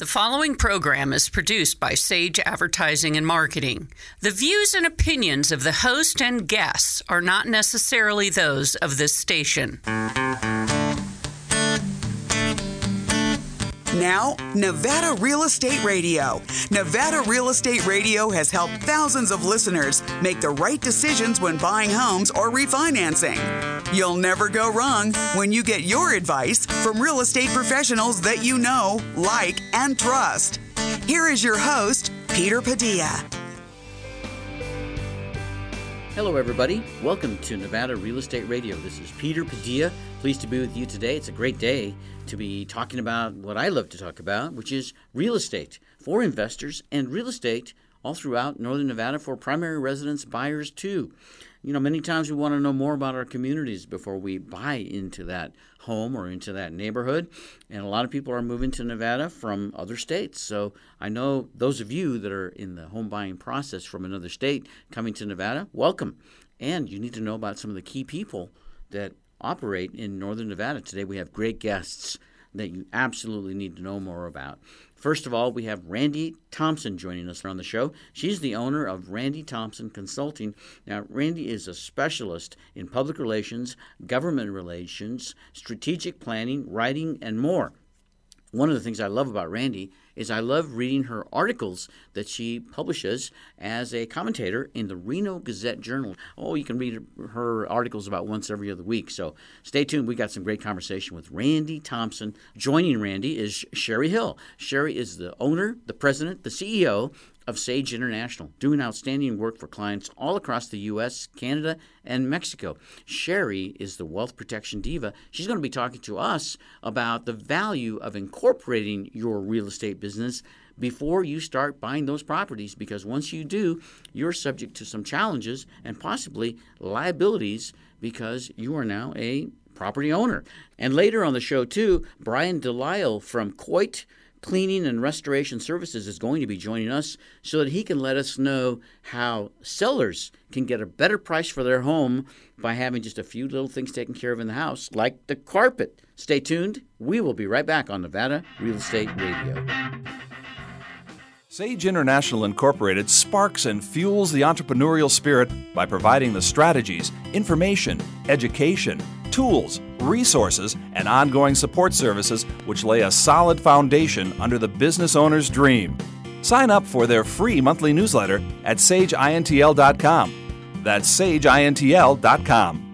The following program is produced by Sage Advertising and Marketing. The views and opinions of the host and guests are not necessarily those of this station. Now, Nevada Real Estate Radio. Nevada Real Estate Radio has helped thousands of listeners make the right decisions when buying homes or refinancing. You'll never go wrong when you get your advice from real estate professionals that you know, like, and trust. Here is your host, Peter Padilla. Hello, everybody. Welcome to Nevada Real Estate Radio. This is Peter Padilla. Pleased to be with you today. It's a great day to be talking about what I love to talk about, which is real estate for investors and real estate all throughout Northern Nevada for primary residence buyers, too you know, many times we want to know more about our communities before we buy into that home or into that neighborhood. And a lot of people are moving to Nevada from other states. So I know those of you that are in the home buying process from another state coming to Nevada, welcome. And you need to know about some of the key people that operate in Northern Nevada. Today we have great guests that you absolutely need to know more about. First of all, we have Randy Thompson joining us on the show. She's the owner of Randy Thompson Consulting. Now, Randy is a specialist in public relations, government relations, strategic planning, writing, and more. One of the things I love about Randy is I love reading her articles that she publishes as a commentator in the Reno Gazette Journal. Oh, you can read her articles about once every other week. So stay tuned. We got some great conversation with Randy Thompson. Joining Randy is Sherry Hill. Sherry is the owner, the president, the CEO of Sage International, doing outstanding work for clients all across the U.S., Canada, and Mexico. Sherry is the wealth protection diva. She's going to be talking to us about the value of incorporating your real estate business before you start buying those properties because once you do, you're subject to some challenges and possibly liabilities because you are now a property owner. And later on the show, too, Brian Delisle from Coit Cleaning and Restoration Services is going to be joining us so that he can let us know how sellers can get a better price for their home by having just a few little things taken care of in the house, like the carpet. Stay tuned. We will be right back on Nevada Real Estate Radio. Sage International Incorporated sparks and fuels the entrepreneurial spirit by providing the strategies, information, education, tools, resources, and ongoing support services which lay a solid foundation under the business owner's dream. Sign up for their free monthly newsletter at sageintl.com. That's sageintl.com.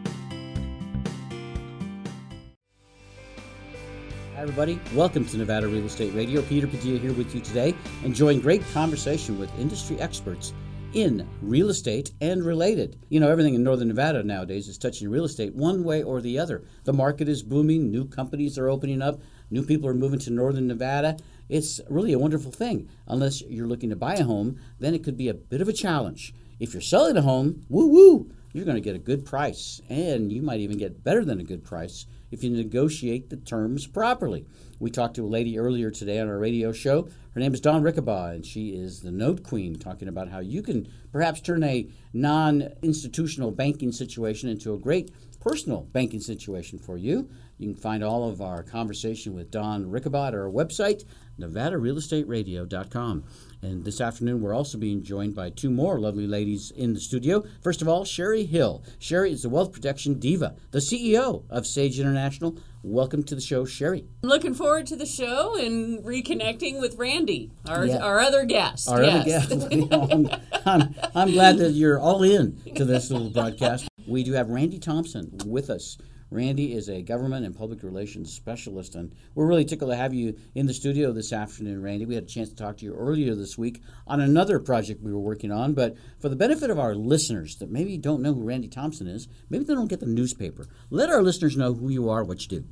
everybody. Welcome to Nevada Real Estate Radio. Peter Padilla here with you today, enjoying great conversation with industry experts in real estate and related. You know, everything in Northern Nevada nowadays is touching real estate one way or the other. The market is booming, new companies are opening up, new people are moving to Northern Nevada. It's really a wonderful thing. Unless you're looking to buy a home, then it could be a bit of a challenge. If you're selling a home, woo woo, you're going to get a good price, and you might even get better than a good price if you negotiate the terms properly. We talked to a lady earlier today on our radio show. Her name is Dawn Rickabaugh, and she is the note queen, talking about how you can perhaps turn a non institutional banking situation into a great personal banking situation for you. You can find all of our conversation with Dawn Rickabaugh at our website, nevadarealestateradio.com. And this afternoon, we're also being joined by two more lovely ladies in the studio. First of all, Sherry Hill. Sherry is the wealth protection diva, the CEO of Sage International. Welcome to the show, Sherry. I'm looking forward to the show and reconnecting with Randy, our, yeah. our other guest. Our yes. other guest. I'm, I'm, I'm glad that you're all in to this little broadcast. We do have Randy Thompson with us. Randy is a government and public relations specialist, and we're really tickled to have you in the studio this afternoon, Randy. We had a chance to talk to you earlier this week on another project we were working on, but for the benefit of our listeners that maybe don't know who Randy Thompson is, maybe they don't get the newspaper, let our listeners know who you are, what you do.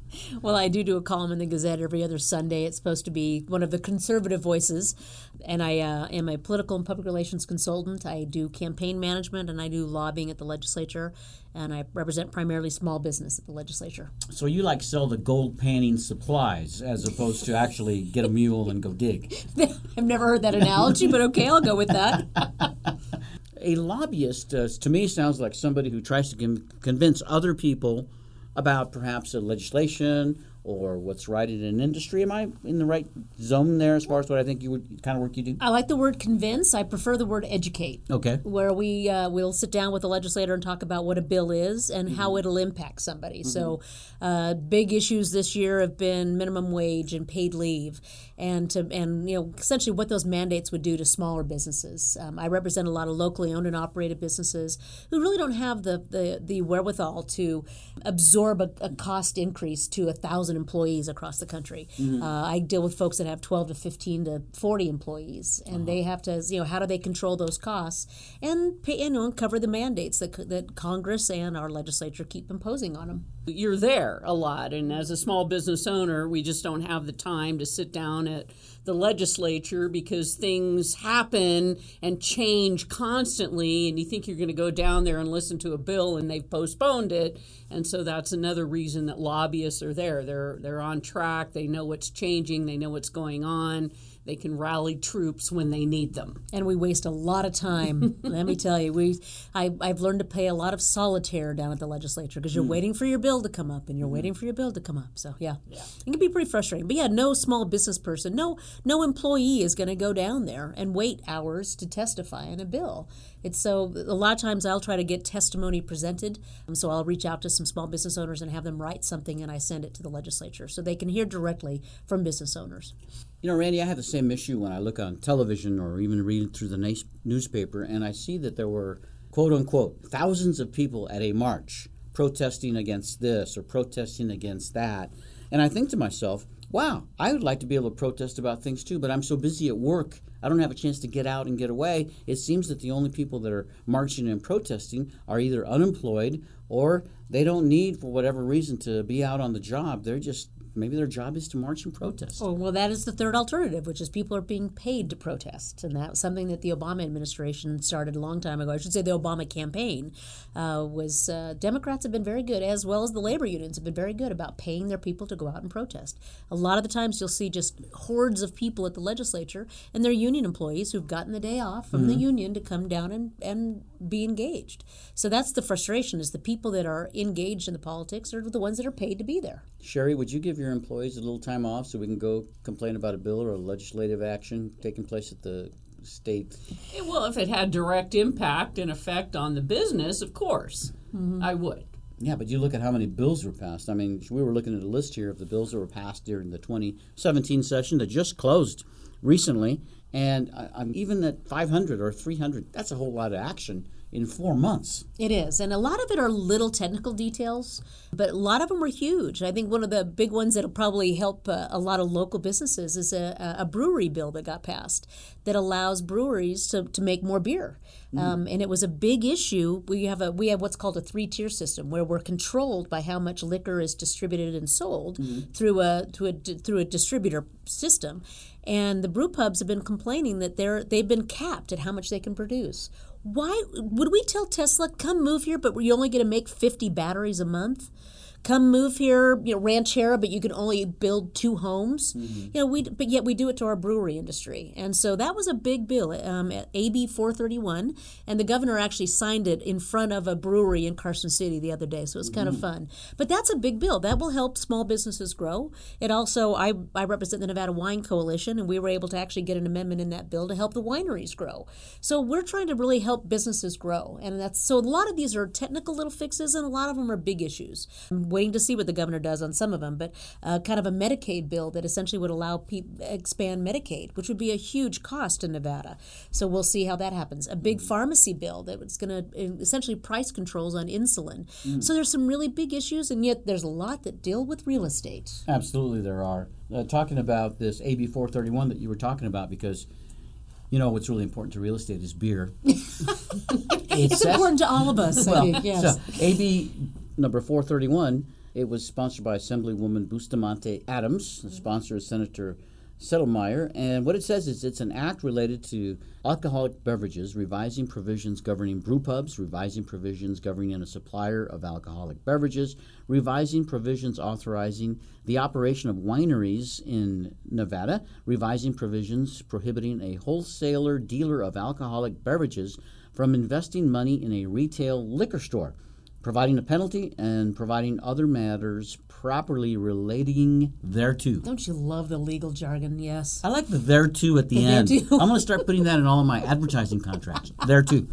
Well, I do do a column in the Gazette every other Sunday. It's supposed to be one of the conservative voices, and I uh, am a political and public relations consultant. I do campaign management and I do lobbying at the legislature and I represent primarily small business at the legislature. So you like sell the gold panning supplies as opposed to actually get a mule and go dig. I've never heard that analogy, but okay, I'll go with that. a lobbyist, uh, to me, sounds like somebody who tries to convince other people about perhaps a legislation or what's right in an industry. Am I in the right zone there as far as what I think you would kind of work you do? I like the word convince. I prefer the word educate. Okay. Where we uh, will sit down with the legislator and talk about what a bill is and Mm-hmm. how it'll impact somebody. So, uh, big issues this year have been minimum wage and paid leave, and to and you know essentially what those mandates would do to smaller businesses. Um, I represent a lot of locally owned and operated businesses who really don't have the the, the wherewithal to absorb a, a cost increase to a thousand employees across the country. Mm-hmm. Uh, I deal with folks that have 12 to 15 to 40 employees, and Uh-huh. they have to, you know, how do they control those costs and pay, you know, and cover the mandates that, that Congress and our legislature keep imposing on them. You're there a lot, and as a small business owner, we just don't have the time to sit down at the legislature because things happen and change constantly, and you think you're going to go down there and listen to a bill, and they've postponed it, and so that's another reason that lobbyists are there. They're they're on track. They know what's changing. They know what's going on. They can rally troops when they need them. and we waste a lot of time. let me tell you, we I, I've learned to play a lot of solitaire down at the legislature because you're waiting for your bill to come up and you're waiting for your bill to come up. So yeah, it can be pretty frustrating. But yeah, no small business person, no no employee is going to go down there and wait hours to testify on a bill. It's so a lot of times I'll try to get testimony presented. Um, so I'll reach out to some small business owners and have them write something and I send it to the legislature so they can hear directly from business owners. You know, Randy, I have the same issue when I look on television or even read through the newspaper, and I see that there were, quote unquote, thousands of people at a march protesting against this or protesting against that. And I think to myself, wow, I would like to be able to protest about things too, but I'm so busy at work, I don't have a chance to get out and get away. It seems that the only people that are marching and protesting are either unemployed or they don't need, for whatever reason, to be out on the job. They're just maybe their job is to march and protest. Oh, well, that is the third alternative, which is people are being paid to protest. And that was something that the Obama administration started a long time ago. I should say the Obama campaign uh, was uh, Democrats have been very good, as well as the labor unions have been very good about paying their people to go out and protest. A lot of the times you'll see just hordes of people at the legislature and they're union employees who've gotten the day off from the union to come down and, and be engaged. So that's the frustration is the people that are engaged in the politics are the ones that are paid to be there. Sherry, would you give your employees a little time off so we can go complain about a bill or a legislative action taking place at the state? Well, if it had direct impact and effect on the business, of course, mm-hmm. I would. Yeah, but you look at how many bills were passed. I mean, we were looking at a list here of the bills that were passed during the 2017 session that just closed recently, and I, I'm even at 500 or 300. That's a whole lot of action in four months. It is, and a lot of it are little technical details, but a lot of them are huge. I think one of the big ones that'll probably help uh, a lot of local businesses is a, a brewery bill that got passed that allows breweries to, to make more beer. Um, and it was a big issue. We have a we have what's called a three tier system where we're controlled by how much liquor is distributed and sold through a through a through a distributor system. And the brew pubs have been complaining that they're they've been capped at how much they can produce. Why would we tell Tesla come move here, but you're only going to make 50 batteries a month? Come move here, you know, Ranchera, but you can only build two homes. You know, we but yet we do it to our brewery industry, and so that was a big bill, um, AB 431, and the governor actually signed it in front of a brewery in Carson City the other day, so it was kind of fun. But that's a big bill that will help small businesses grow. It also, I I represent the Nevada Wine Coalition, and we were able to actually get an amendment in that bill to help the wineries grow. So we're trying to really help businesses grow, and that's so a lot of these are technical little fixes, and a lot of them are big issues. Waiting to see what the governor does on some of them, but uh, kind of a Medicaid bill that essentially would allow people expand Medicaid, which would be a huge cost in Nevada. So we'll see how that happens. A big pharmacy bill that was going to essentially price controls on insulin. So there's some really big issues, and yet there's a lot that deal with real estate. Absolutely, there are. Uh, talking about this AB 431 that you were talking about, because you know what's really important to real estate is beer. It's important to all of us. I think, yes. So, AB number 431, it was sponsored by Assemblywoman Bustamante Adams. The mm-hmm. sponsor is Senator Settelmeyer. And what it says is it's an act related to alcoholic beverages, revising provisions governing brew pubs, revising provisions governing a supplier of alcoholic beverages, revising provisions authorizing the operation of wineries in Nevada, revising provisions prohibiting a wholesaler dealer of alcoholic beverages from investing money in a retail liquor store providing a penalty and providing other matters properly relating thereto. Don't you love the legal jargon? Yes. I like the thereto at the The end. thereto. I'm going to start putting that in all of my advertising contracts. Thereto.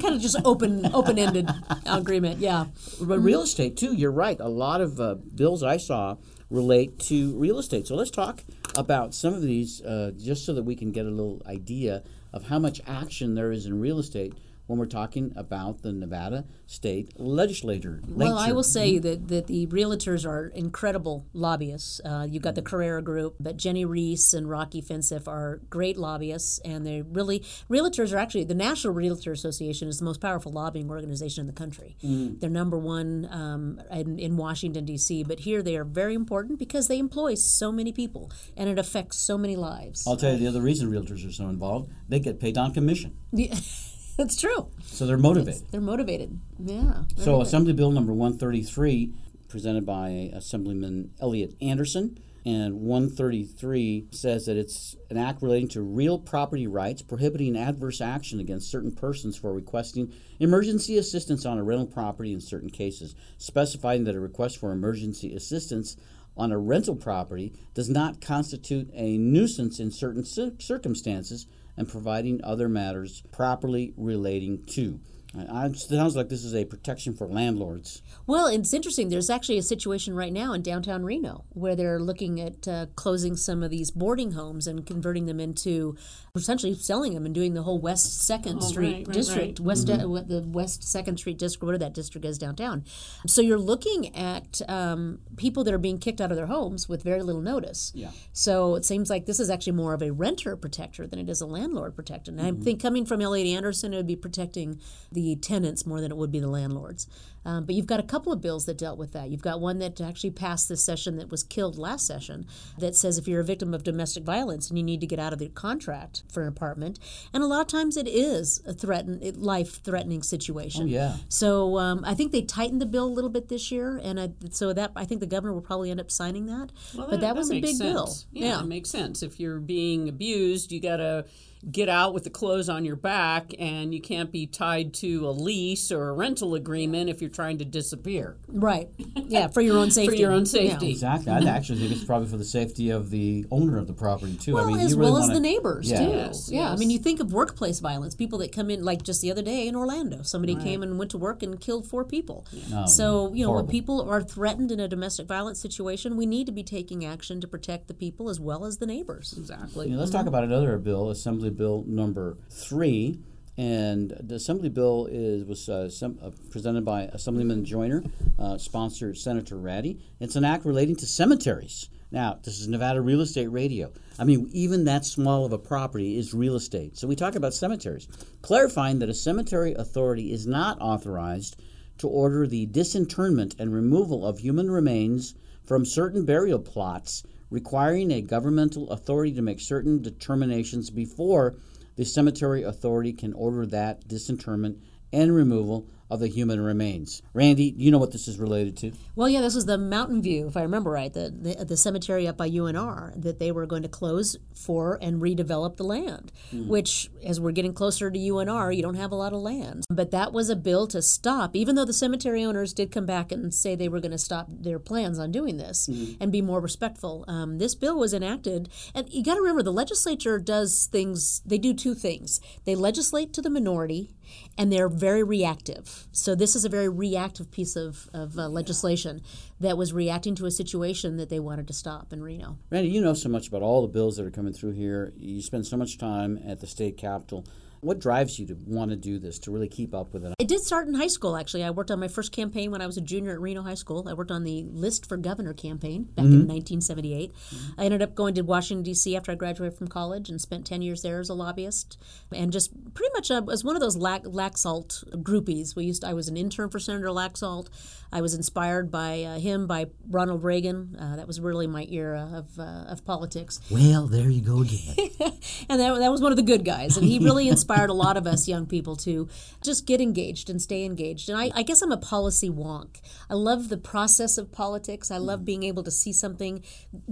kind of just open open ended agreement. Yeah. But real estate too. You're right. A lot of uh, bills I saw relate to real estate. So let's talk about some of these, uh, just so that we can get a little idea of how much action there is in real estate when we're talking about the Nevada State Legislature. Well, I will say that, that the realtors are incredible lobbyists. Uh, you've got the Carrara Group, but Jenny Reese and Rocky Finseth are great lobbyists, and they really realtors are actually the National Realtor Association is the most powerful lobbying organization in the country. They're number one um, in, in Washington D.C., but here they are very important because they employ so many people and it affects so many lives. I'll tell you the other reason realtors are so involved. They get paid on commission, Yeah, That's true. so they're motivated. They're motivated. Yeah. So, good. Assembly Bill number 133, presented by Assemblyman Elliot Anderson, and 133 says that it's an act relating to real property rights, prohibiting adverse action against certain persons for requesting emergency assistance on a rental property in certain cases, specifying that a request for emergency assistance on a rental property does not constitute a nuisance in certain cir- circumstances and providing other matters properly relating to. I- I- It sounds like this is a protection for landlords. Well, it's interesting. There's actually a situation right now in downtown Reno where they're looking at uh, closing some of these boarding homes and converting them into essentially selling them and doing the whole West Second Oh, Street right, right, district, right. West uh, the West Second Street district, whatever that district is downtown. So you're looking at um, people that are being kicked out of their homes with very little notice. Yeah. So it seems like this is actually more of a renter protector than it is a landlord protector. And I Mm-hmm. think coming from Elliot Anderson, it would be protecting the tenants more than it would be the landlords. Um, but you've got a couple of bills that dealt with that. You've got one that actually passed this session that was killed last session that says if you're a victim of domestic violence and you need to get out of the contract for an apartment, and a lot of times it is a threaten, life threatening situation. Oh, yeah. So um, I think they tightened the bill a little bit this year, and I, so that I think the governor will probably end up signing that. Well, but that, was a big bill. sense. Yeah, it makes sense. If you're being abused, you got to get out with the clothes on your back, and you can't be tied to a lease or a rental agreement if you're trying to disappear right. Yeah, for your own safety. for your own Yeah. safety. Exactly. I actually think it's probably for the safety of the owner of the property too. Well, I mean, as you really well as wanna- the neighbors Yeah. too. Yes, yeah, I mean, you think of workplace violence. People that come in, like just the other day in Orlando, somebody came and went to work and killed four people. Oh, so you know, when people are threatened in a domestic violence situation, we need to be taking action to protect the people as well as the neighbors. Exactly. You know, let's talk mm-hmm. about another bill, Assembly Bill number three. And the Assembly bill is was uh, uh, presented by Assemblyman Joiner, uh, sponsored Senator Ratti. It's an act relating to cemeteries. Now, this is Nevada Real Estate Radio. I mean, even that small of a property is real estate. So we talk about cemeteries, clarifying that a cemetery authority is not authorized to order the disinterment and removal of human remains from certain burial plots, requiring a governmental authority to make certain determinations before the cemetery authority can order that disinterment and removal of the human remains. Randy, do you know what this is related to? Well, yeah, this was the Mountain View, if I remember right, the, the the cemetery up by UNR that they were going to close for and redevelop the land. Which, as we're getting closer to UNR, you don't have a lot of land. But that was a bill to stop, even though the cemetery owners did come back and say they were going to stop their plans on doing this and be more respectful. Um, this bill was enacted, and you got to remember the legislature does things. They do two things: they legislate to the minority, and they're very reactive. So this is a very reactive piece of, of uh, legislation that was reacting to a situation that they wanted to stop in Reno. Randy, you know so much about all the bills that are coming through here. You spend so much time at the state capitol. What drives you to want to do this, to really keep up with it? It did start in high school, actually. I worked on my first campaign when I was a junior at Reno High School. I worked on the List for Governor campaign back in 1978. I ended up going to Washington, D.C. after I graduated from college and spent 10 years there as a lobbyist. And just pretty much uh, was one of those Lac- Laxalt groupies. We used I was an intern for Senator Laxalt. I was inspired by uh, him, by Ronald Reagan. Uh, that was really my era of, uh, of politics. Well, there you go again. and that, that was one of the good guys. And he really inspired inspired a lot of us young people to just get engaged and stay engaged. And I, I guess I'm a policy wonk. I love the process of politics. I love being able to see something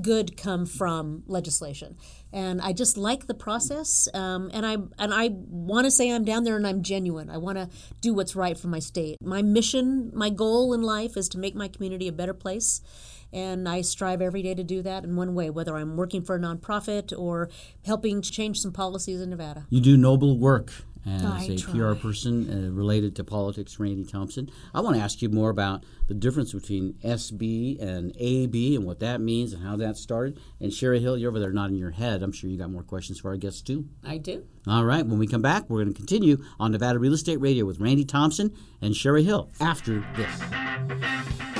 good come from legislation and I just like the process. Um, and I and I want to say I'm down there and I'm genuine. I want to do what's right for my state. My mission, my goal in life is to make my community a better place. And I strive every day to do that in one way, whether I'm working for a nonprofit or helping to change some policies in Nevada. You do noble work as I a try. PR person uh, related to politics, Randy Thompson. I want to ask you more about the difference between SB and AB and what that means and how that started. And Sherry Hill, you're over there nodding your head. I'm sure you got more questions for our guests too. I do. All right, when we come back, we're going to continue on Nevada Real Estate Radio with Randy Thompson and Sherry Hill after this.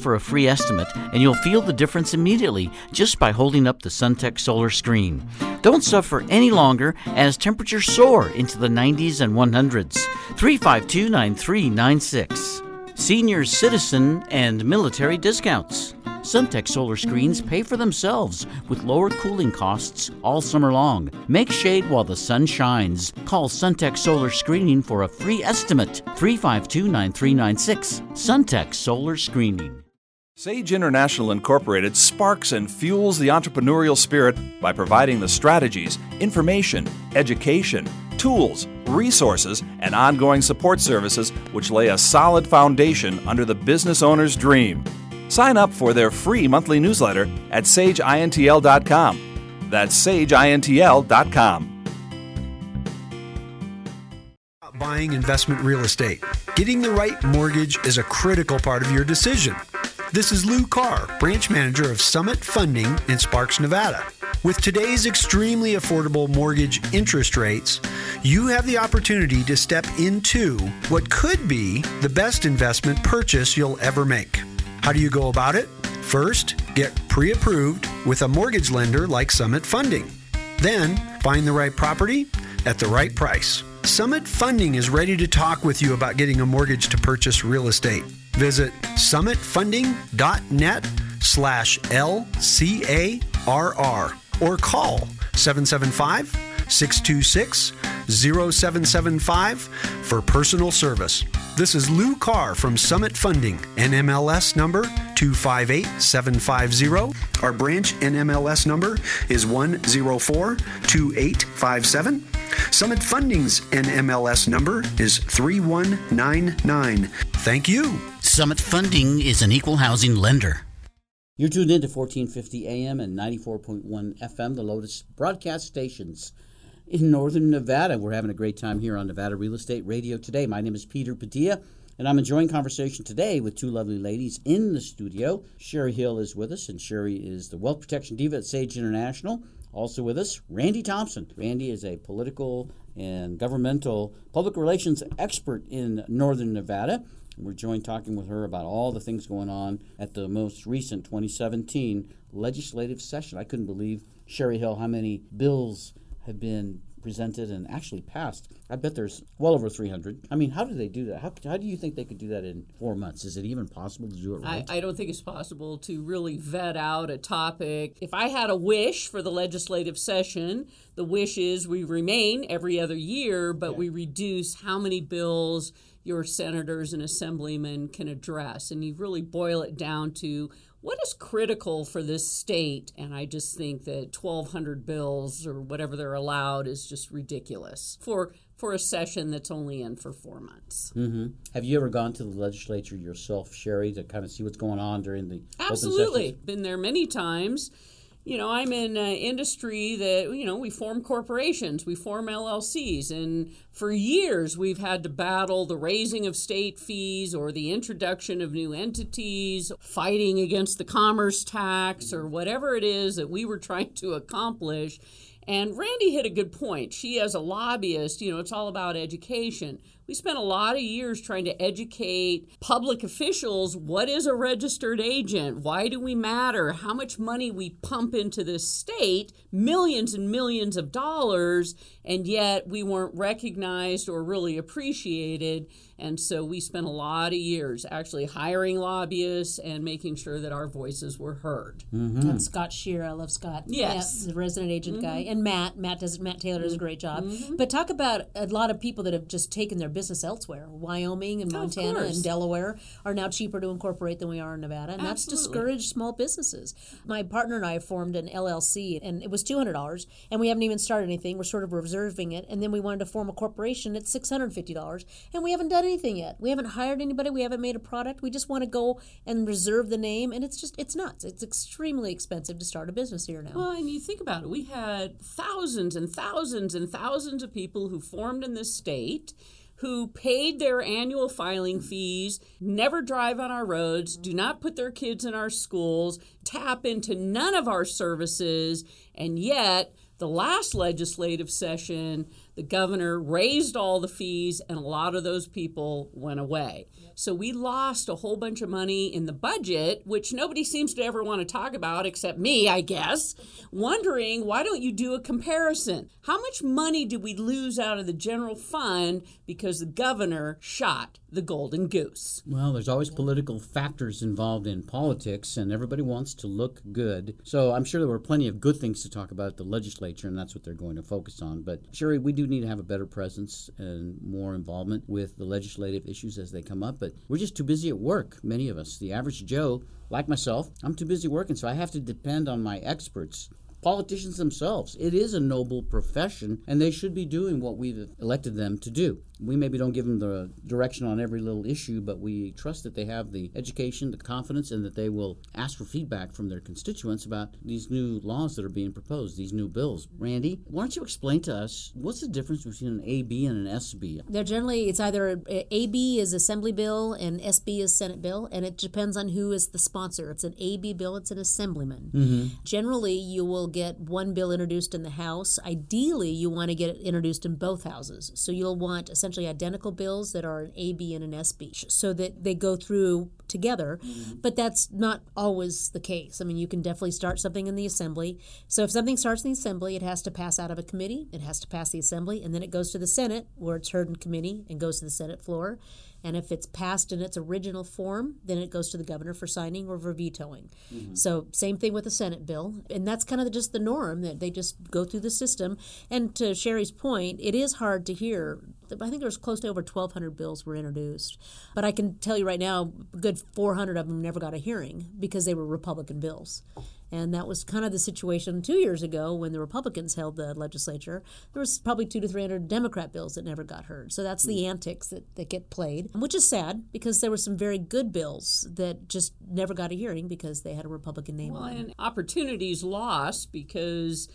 for a free estimate, and you'll feel the difference immediately just by holding up the Suntech solar screen. Don't suffer any longer as temperatures soar into the 90s and 100s. 352 9396. Senior citizen and military discounts. Suntech solar screens pay for themselves with lower cooling costs all summer long. Make shade while the sun shines. Call Suntech Solar Screening for a free estimate. 352 9396. Suntech Solar Screening. Sage International Incorporated sparks and fuels the entrepreneurial spirit by providing the strategies, information, education, tools, resources, and ongoing support services which lay a solid foundation under the business owner's dream. Sign up for their free monthly newsletter at sageintl.com. That's sageintl.com. Buying investment real estate. Getting the right mortgage is a critical part of your decision. This is Lou Carr, branch manager of Summit Funding in Sparks, Nevada. With today's extremely affordable mortgage interest rates, you have the opportunity to step into what could be the best investment purchase you'll ever make. How do you go about it? First, get pre approved with a mortgage lender like Summit Funding. Then, find the right property at the right price. Summit Funding is ready to talk with you about getting a mortgage to purchase real estate. Visit summitfunding.net slash LCARR or call 775 626 0775 for personal service. This is Lou Carr from Summit Funding, NMLS number 258750. Our branch NMLS number is 1042857. Summit Funding's NMLS number is 3199. Thank you. Summit Funding is an equal housing lender. You're tuned in to 1450 AM and 94.1 FM, the Lotus broadcast stations in northern Nevada. We're having a great time here on Nevada Real Estate Radio today. My name is Peter Padilla, and I'm enjoying conversation today with two lovely ladies in the studio. Sherry Hill is with us, and Sherry is the wealth protection diva at Sage International. Also with us, Randy Thompson. Randy is a political and governmental public relations expert in northern Nevada. We're joined talking with her about all the things going on at the most recent 2017 legislative session. I couldn't believe, Sherry Hill, how many bills have been presented and actually passed. I bet there's well over 300. I mean, how do they do that? How, how do you think they could do that in four months? Is it even possible to do it I, right? I don't think it's possible to really vet out a topic. If I had a wish for the legislative session, the wish is we remain every other year, but we reduce how many bills your senators and assemblymen can address. And you really boil it down to what is critical for this state. And I just think that 1,200 bills or whatever they're allowed is just ridiculous for, for a session that's only in for four months. hmm Have you ever gone to the legislature yourself, Sherry, to kind of see what's going on during the open Absolutely. Been there many times. You know, I'm in an industry that, you know, we form corporations, we form LLCs, and for years we've had to battle the raising of state fees or the introduction of new entities, fighting against the commerce tax or whatever it is that we were trying to accomplish. And Randy hit a good point. She, as a lobbyist, you know, it's all about education. We spent a lot of years trying to educate public officials what is a registered agent? Why do we matter? How much money we pump into this state, millions and millions of dollars, and yet we weren't recognized or really appreciated. And so we spent a lot of years actually hiring lobbyists and making sure that our voices were heard. Mm-hmm. And Scott Shear, I love Scott. Yes. Yeah, the resident agent Mm-hmm. guy, and Matt. Matt does. Matt Taylor does a mm-hmm. great job. Mm-hmm. But talk about a lot of people that have just taken their business elsewhere. Wyoming and Oh, Montana course. and Delaware are now cheaper to incorporate than we are in Nevada, and that's discouraged small businesses. My partner and I formed an LLC, and it was two hundred dollars, and we haven't even started anything. We're sort of reserving it, and then we wanted to form a corporation at six hundred fifty dollars, and we haven't done anything yet. We haven't hired anybody. We haven't made a product. We just want to go and reserve the name, and it's just it's nuts. It's extremely expensive to start a business here now. Well, and you think about it, we had thousands and thousands and thousands of people who formed in this state who paid their annual filing fees, never drive on our roads, do not put their kids in our schools, tap into none of our services, and yet the last legislative session, the governor raised all the fees, and a lot of those people went away. So we lost a whole bunch of money in the budget, which nobody seems to ever want to talk about except me, I guess, wondering why don't you do a comparison? How much money did we lose out of the general fund because the governor shot the golden goose? Well, there's always political factors involved in politics, and everybody wants to look good. So I'm sure there were plenty of good things to talk about at the legislature, and that's what they're going to focus on. But Sherry, we do need to have a better presence and more involvement with the legislative issues as they come up. But we're just too busy at work, many of us. The average Joe, like myself, I'm too busy working, so I have to depend on my experts. Politicians themselves. It is a noble profession, and they should be doing what we've elected them to do. We maybe don't give them the direction on every little issue, but we trust that they have the education, the confidence, and that they will ask for feedback from their constituents about these new laws that are being proposed, these new bills. Randy, why don't you explain to us what's the difference between an AB and an SB? They're generally it's either AB is Assembly bill and SB is Senate bill, and it depends on who is the sponsor. It's an AB bill, it's an Assemblyman. Mm-hmm. Generally, you will get one bill introduced in the House. Ideally, you want to get it introduced in both houses. So you'll want essentially identical bills that are an AB and an SB, so that they go through together. Mm-hmm. But that's not always the case. I mean, you can definitely start something in the Assembly. So if something starts in the Assembly, it has to pass out of a committee, it has to pass the Assembly, and then it goes to the Senate, where it's heard in committee and goes to the Senate floor. And if it's passed in its original form, then it goes to the governor for signing or for vetoing. Mm-hmm. So same thing with the Senate bill, and that's kind of just the norm that they just go through the system. And to Sherry's point, it is hard to hear. I think there's close to over 1,200 bills were introduced, but I can tell you right now, a good 400 of them never got a hearing because they were Republican bills. And that was kind of the situation two years ago when the Republicans held the legislature. There was probably two to three hundred Democrat bills that never got heard. So that's the hmm. antics that, that get played, which is sad because there were some very good bills that just never got a hearing because they had a Republican name Well, on them. and opportunities lost because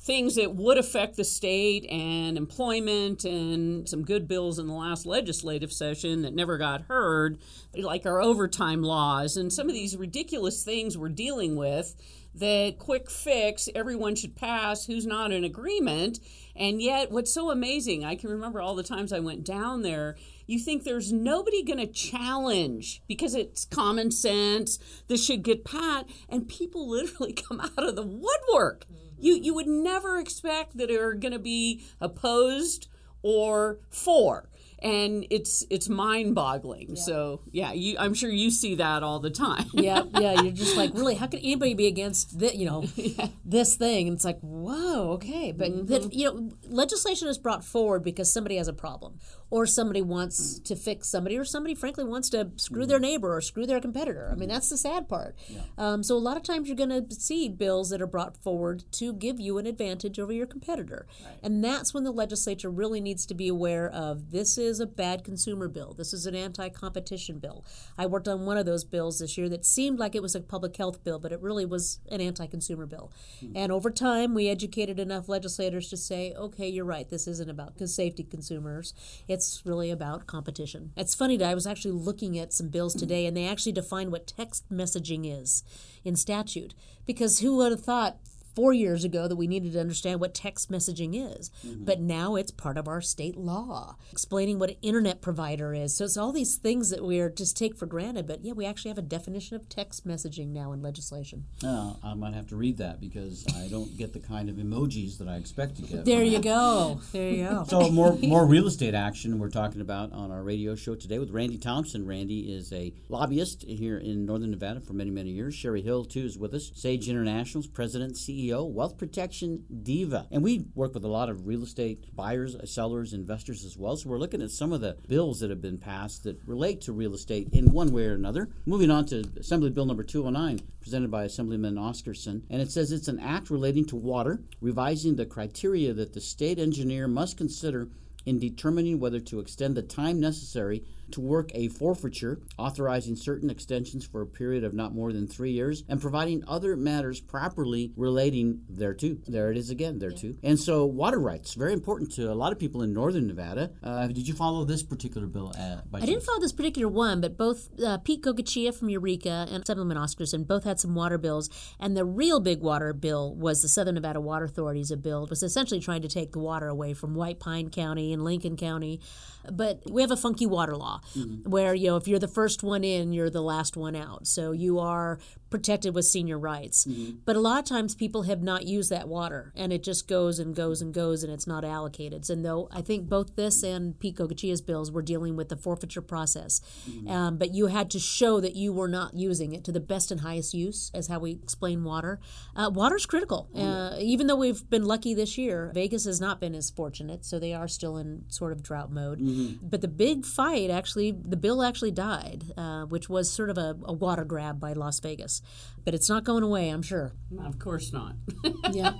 things that would affect the state and employment and some good bills in the last legislative session that never got heard, like our overtime laws and some of these ridiculous things we're dealing with that quick fix everyone should pass who's not in agreement. And yet what's so amazing i can remember all the times i went down there you think there's nobody going to challenge because it's common sense this should get pat and people literally come out of the woodwork. You you would never expect that are going to be opposed or for and it's it's mind-boggling. So yeah you, i'm sure you see that all the time. Yeah, yeah, you're just like, really, how can anybody be against this, you know, this thing? And it's like, whoa, okay. But, that, mm-hmm. you know, legislation is brought forward because somebody has a problem or somebody wants to fix somebody or somebody, frankly, wants to screw their neighbor or screw their competitor. I mean, that's the sad part. Um, so a lot of times you're going to see bills that are brought forward to give you an advantage over your competitor. And that's when the legislature really needs to be aware of this is a bad consumer bill. This is an anti-competition bill. I worked on one of those bills this year that seemed like it was a public health bill, but it really was an anti-consumer bill. And over time, we educated enough legislators to say, okay, you're right. This isn't about safety consumers. It's really about competition. It's funny. that I was actually looking at some bills today, and they actually define what text messaging is in statute. Because who would have thought four years ago that we needed to understand what text messaging is, but now it's part of our state law, explaining what an internet provider is. So it's all these things that we are just take for granted, but yeah, we actually have a definition of text messaging now in legislation. Uh, I might have to read that because I don't get the kind of emojis that I expect to get. There you go. There you go. So more more real estate action we're talking about on our radio show today with Randy Thompson. Randy is a lobbyist here in Northern Nevada for many many years. Sherry Hill too is with us. Sage International's president CEO, Wealth Protection Diva, and we work with a lot of real estate buyers, sellers, investors as well. So we're looking at some of the bills that have been passed that relate to real estate in one way or another. Moving on to Assembly Bill number 209 presented by Assemblyman Oscarson, and it says it's an act relating to water, revising the criteria that the state engineer must consider in determining whether to extend the time necessary to work a forfeiture, authorizing certain extensions for a period of not more than three years, and providing other matters properly relating thereto. There it is again, thereto. And so, water rights, very important to a lot of people in northern Nevada. Uh, did you follow this particular bill? Uh, I didn't follow this particular one, but both uh, Pete Goicoechea from Eureka and Assemblyman Oscarson both had some water bills. And the real big water bill was the Southern Nevada Water Authority's bill. It was essentially trying to take the water away from White Pine County and Lincoln County. But we have a funky water law mm-hmm. where, you know, if you're the first one in, you're the last one out. So you are protected with senior rights. But a lot of times people have not used that water and it just goes and goes and goes and it's not allocated. And though I think both this and Pete Goicoechea's bills were dealing with the forfeiture process, um, but you had to show that you were not using it to the best and highest use, as how we explain water. Uh, water's critical. Uh, even though we've been lucky this year, Vegas has not been as fortunate, so they are still in sort of drought mode. But the big fight actually, the bill actually died, uh, which was sort of a, a water grab by Las Vegas. But it's not going away, I'm sure. Of course not. Yeah.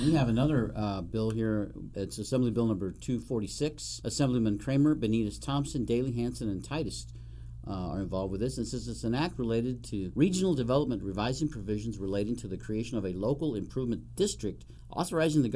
We have another uh, bill here. It's Assembly Bill number 246. Assemblyman Kramer, Benitez Thompson, Daly Hansen, and Titus uh, are involved with this. And says it's an act related to regional development, revising provisions relating to the creation of a local improvement district, authorizing the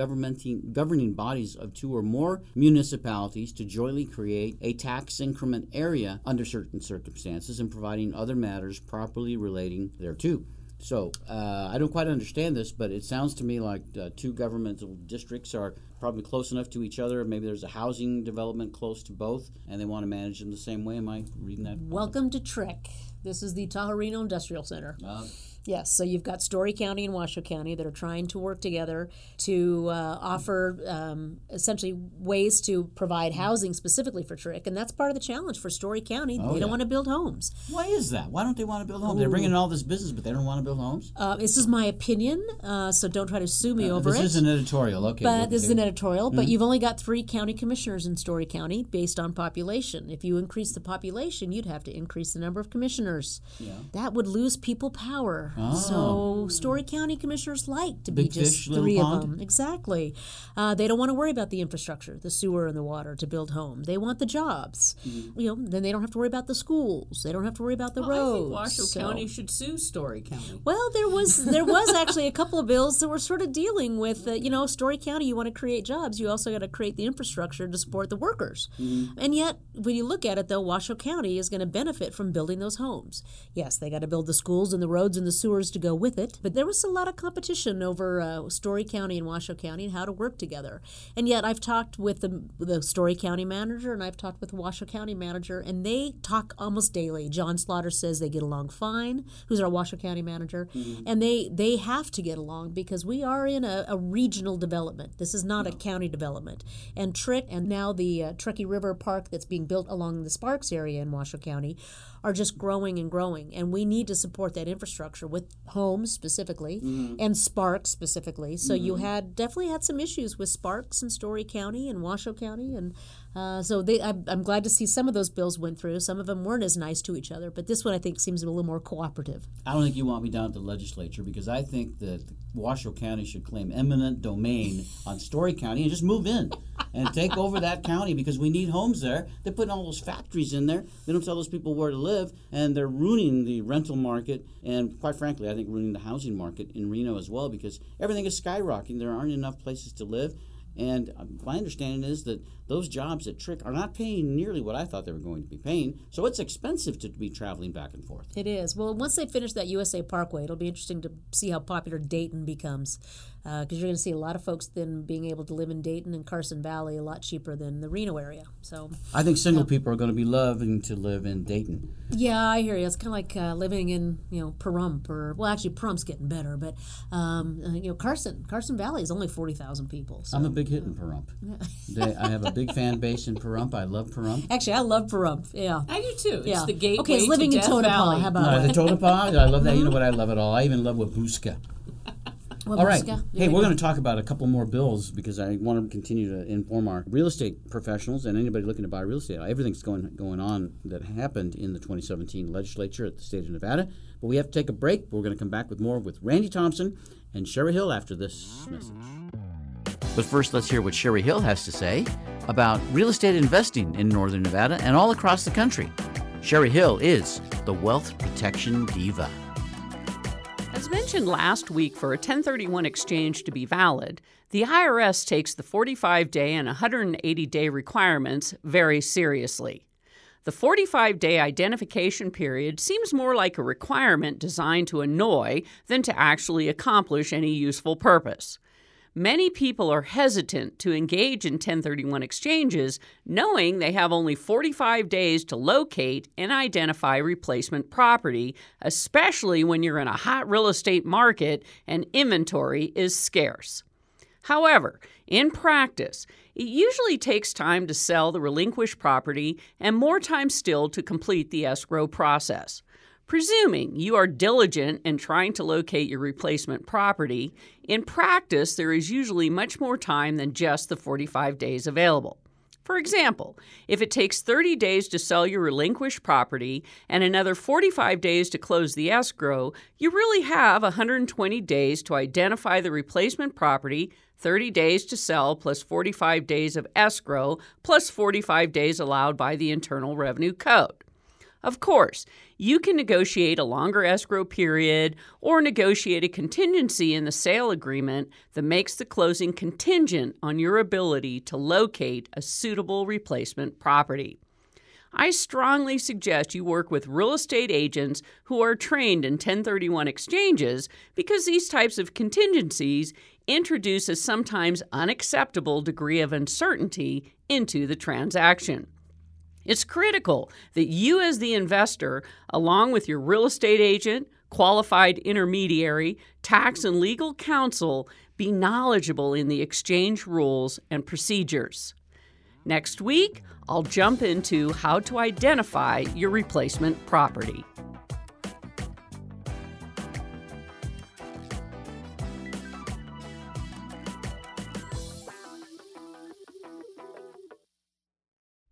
governing bodies of two or more municipalities to jointly create a tax increment area under certain circumstances and providing other matters properly relating thereto. So uh, I don't quite understand this, but it sounds to me like uh, two governmental districts are probably close enough to each other. Maybe there's a housing development close to both, and they want to manage them the same way. Am I reading that? Welcome to TRIC. This is the Tahoe-Reno Industrial Center. Uh, Yes, so you've got Storey County and Washoe County that are trying to work together to uh, offer um, essentially ways to provide housing specifically for TRIC, and that's part of the challenge for Storey County. Oh, they don't want to build homes. why is that? Why don't they want to build homes? They're bringing in all this business, but they don't want to build homes. Uh, this is my opinion, uh, so don't try to sue me over it. this is an editorial. Okay, but well, this is an editorial. Mm-hmm. But you've only got three county commissioners in Storey County based on population. If you increase the population, you'd have to increase the number of commissioners. Yeah. That would lose people power. So Storey County commissioners like to be just fish, three of pond. them. Exactly. Uh, they don't want to worry about the infrastructure, the sewer and the water to build homes. They want the jobs. Mm-hmm. You know, then they don't have to worry about the schools. They don't have to worry about the Well, I roads. think Washoe So- County should sue Storey County. well, there was there was actually a couple of bills that were sort of dealing with uh, you know Storey County. You want to create jobs, you also got to create the infrastructure to support the workers. And yet, when you look at it, though, Washoe County is going to benefit from building those homes. Yes, they got to build the schools and the roads and the sewers to go with it. But there was a lot of competition over uh, Storey County and Washoe County and how to work together. And yet, I've talked with the the Storey County manager and I've talked with the Washoe County manager, and they talk almost daily. John Slaughter says they get along fine. Who's our Washoe County manager? And they they have to get along because we are in a, a regional development. This is not a county development. And TRIC and now the uh, Truckee River Park that's being built along the Sparks area in Washoe County are just growing and growing. And we need to support that infrastructure with homes specifically mm-hmm. and Sparks specifically. So you mm-hmm. had definitely had some issues with Sparks in Storey County and Washoe County. And uh, so they, I'm, I'm glad to see some of those bills went through. Some of them weren't as nice to each other. But this one I think seems a little more cooperative. I don't think you want me down at the legislature because I think that Washoe County should claim eminent domain on Storey County and just move in and take over that county because we need homes there. They're putting all those factories in there. They don't tell those people where to live, and they're ruining the rental market and, quite frankly, I think ruining the housing market in Reno as well because everything is skyrocketing. There aren't enough places to live. And uh, my understanding is that those jobs at TRIC are not paying nearly what I thought they were going to be paying. So it's expensive to be traveling back and forth. It is. Well, once they finish that USA Parkway, it'll be interesting to see how popular Dayton becomes. Because uh, you're going to see a lot of folks then being able to live in Dayton and Carson Valley a lot cheaper than the Reno area. So I think single yeah. people are going to be loving to live in Dayton. Yeah, I hear you. It's kind of like uh, living in you know Pahrump or well, actually Pahrump's getting better, but um, uh, you know Carson Carson Valley is only forty thousand people. So. I'm a big hit in Pahrump. I have a big fan base in Pahrump. I love Pahrump. Actually, I love Pahrump. Yeah, I do too. It's yeah. the gateway. Okay, it's living in Tonopah. How about no, the Tonopah? I love that. You know what? I love it all. I even love Wabuska. All right. Hey, we're going to talk about a couple more bills because I want to continue to inform our real estate professionals and anybody looking to buy real estate. Everything's going going on that happened in the 2017 legislature at the state of Nevada. But we have to take a break. We're going to come back with more with Randy Thompson and Sherry Hill after this message. But first, let's hear what Sherry Hill has to say about real estate investing in Northern Nevada and all across the country. Sherry Hill is the Wealth Protection Diva. As mentioned last week, for a 1031 exchange to be valid, the IRS takes the 45 day and 180 day requirements very seriously. The 45 day identification period seems more like a requirement designed to annoy than to actually accomplish any useful purpose. Many people are hesitant to engage in 1031 exchanges, knowing they have only 45 days to locate and identify replacement property, especially when you're in a hot real estate market and inventory is scarce. However, in practice, it usually takes time to sell the relinquished property and more time still to complete the escrow process. Presuming you are diligent in trying to locate your replacement property, in practice there is usually much more time than just the 45 days available. For example, if it takes 30 days to sell your relinquished property and another 45 days to close the escrow, you really have 120 days to identify the replacement property, 30 days to sell plus 45 days of escrow plus 45 days allowed by the Internal Revenue Code. Of course, you can negotiate a longer escrow period or negotiate a contingency in the sale agreement that makes the closing contingent on your ability to locate a suitable replacement property. I strongly suggest you work with real estate agents who are trained in 1031 exchanges because these types of contingencies introduce a sometimes unacceptable degree of uncertainty into the transaction. It's critical that you, as the investor, along with your real estate agent, qualified intermediary, tax and legal counsel, be knowledgeable in the exchange rules and procedures. Next week, I'll jump into how to identify your replacement property.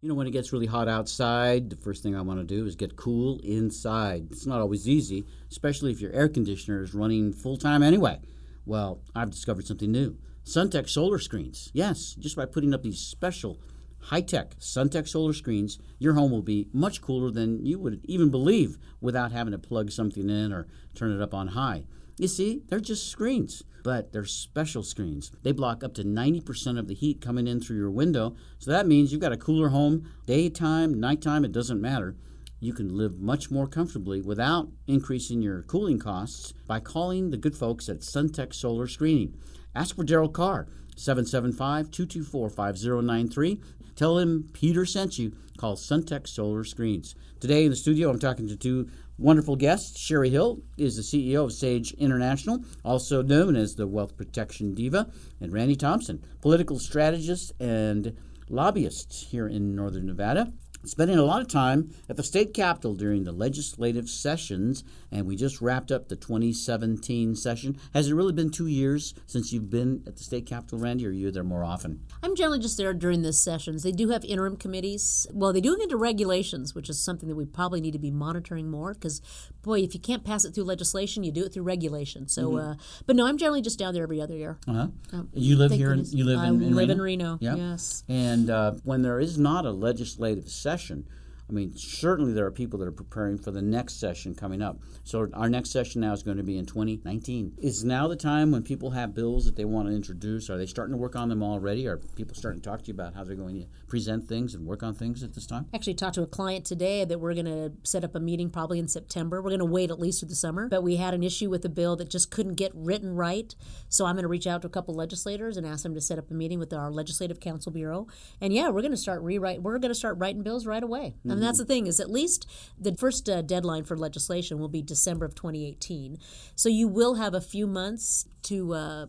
You know, when it gets really hot outside, the first thing I want to do is get cool inside. It's not always easy, especially if your air conditioner is running full time anyway. Well, I've discovered something new SunTech solar screens. Yes, just by putting up these special high tech SunTech solar screens, your home will be much cooler than you would even believe without having to plug something in or turn it up on high. You see, they're just screens, but they're special screens. They block up to 90% of the heat coming in through your window. So that means you've got a cooler home, daytime, nighttime, it doesn't matter. You can live much more comfortably without increasing your cooling costs by calling the good folks at SunTech Solar Screening. Ask for Daryl Carr, 775 224 5093. Tell him Peter sent you. Call SunTech Solar Screens. Today in the studio, I'm talking to two Wonderful guest, Sherry Hill, is the CEO of Sage International, also known as the Wealth Protection Diva, and Randy Thompson, political strategist and lobbyist here in Northern Nevada spending a lot of time at the state capitol during the legislative sessions, and we just wrapped up the 2017 session. Has it really been two years since you've been at the state capitol, Randy, or are you there more often? I'm generally just there during the sessions. They do have interim committees. Well, they do get into regulations, which is something that we probably need to be monitoring more because, boy, if you can't pass it through legislation, you do it through regulation. So, mm-hmm. uh, but no, I'm generally just down there every other year. Uh-huh. Um, you live here. In, you live in, in live Reno? in Reno. Yeah. Yes. And uh, when there is not a legislative session, profession I mean, certainly there are people that are preparing for the next session coming up. So our next session now is going to be in 2019. Is now the time when people have bills that they want to introduce? Are they starting to work on them already? Are people starting to talk to you about how they're going to present things and work on things at this time? Actually, talked to a client today that we're going to set up a meeting probably in September. We're going to wait at least through the summer, but we had an issue with a bill that just couldn't get written right. So I'm going to reach out to a couple legislators and ask them to set up a meeting with our Legislative counsel Bureau. And yeah, we're going to start rewrite. We're going to start writing bills right away. Mm-hmm. And that's the thing is at least the first uh, deadline for legislation will be December of 2018. So you will have a few months to uh,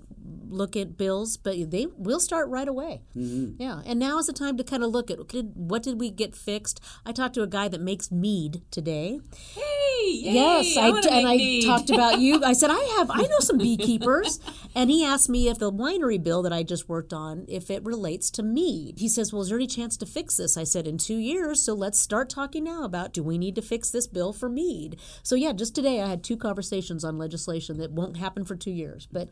look at bills, but they will start right away. Mm-hmm. Yeah, and now is the time to kind of look at what did we get fixed. I talked to a guy that makes mead today. Hey, yay, yes, I, I d- and I mead. talked about you. I said I have I know some beekeepers, and he asked me if the winery bill that I just worked on if it relates to mead. He says, "Well, is there any chance to fix this?" I said, "In two years, so let's start talking now about do we need to fix this bill for mead." So yeah, just today I had two conversations on legislation that won't happen for two years, but